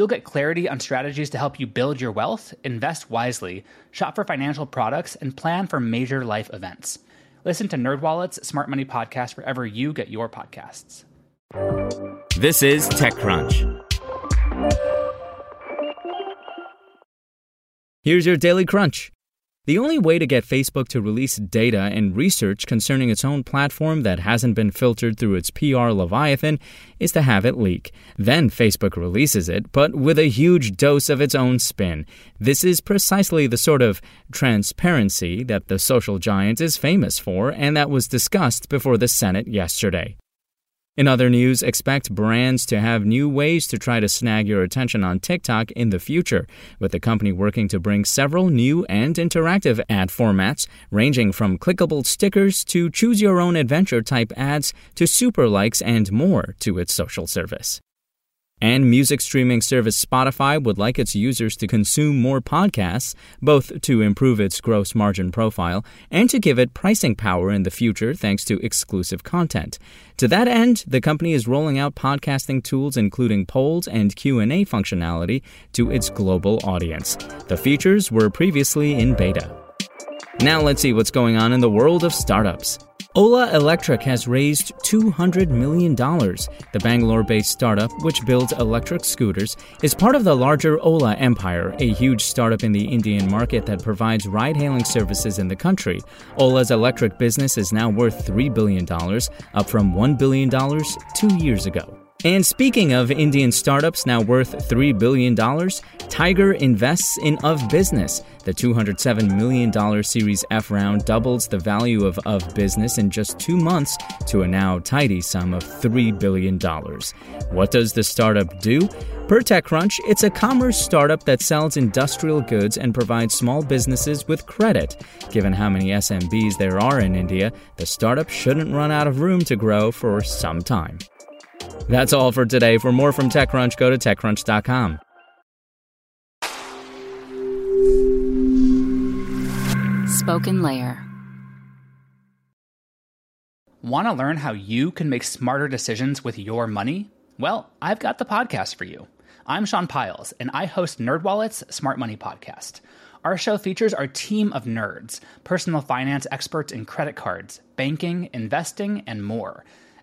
You'll get clarity on strategies to help you build your wealth, invest wisely, shop for financial products, and plan for major life events. Listen to NerdWallet's Smart Money Podcast wherever you get your podcasts. This is TechCrunch. Here's your Daily Crunch. The only way to get Facebook to release data and research concerning its own platform that hasn't been filtered through its PR Leviathan is to have it leak. Then Facebook releases it, but with a huge dose of its own spin. This is precisely the sort of transparency that the social giant is famous for and that was discussed before the Senate yesterday. In other news, expect brands to have new ways to try to snag your attention on TikTok in the future, with the company working to bring several new and interactive ad formats, ranging from clickable stickers to choose your own adventure type ads to super likes and more to its social service. And music streaming service Spotify would like its users to consume more podcasts, both to improve its gross margin profile and to give it pricing power in the future thanks to exclusive content. To that end, the company is rolling out podcasting tools including polls and Q&A functionality to its global audience. The features were previously in beta. Now let's see what's going on in the world of startups. Ola Electric has raised $200 million. The Bangalore based startup, which builds electric scooters, is part of the larger Ola empire, a huge startup in the Indian market that provides ride hailing services in the country. Ola's electric business is now worth $3 billion, up from $1 billion two years ago. And speaking of Indian startups now worth $3 billion, Tiger invests in OfBusiness. The $207 million Series F round doubles the value of OfBusiness in just two months to a now tidy sum of $3 billion. What does the startup do? Per TechCrunch, it's a commerce startup that sells industrial goods and provides small businesses with credit. Given how many SMBs there are in India, the startup shouldn't run out of room to grow for some time. That's all for today. For more from TechCrunch, go to TechCrunch.com. SpokenLayer. Want to learn how you can make smarter decisions with your money? Well, I've got the podcast for you. I'm Sean Pyles, and I host NerdWallet's Smart Money Podcast. Our show features our team of nerds, personal finance experts in credit cards, banking, investing, and more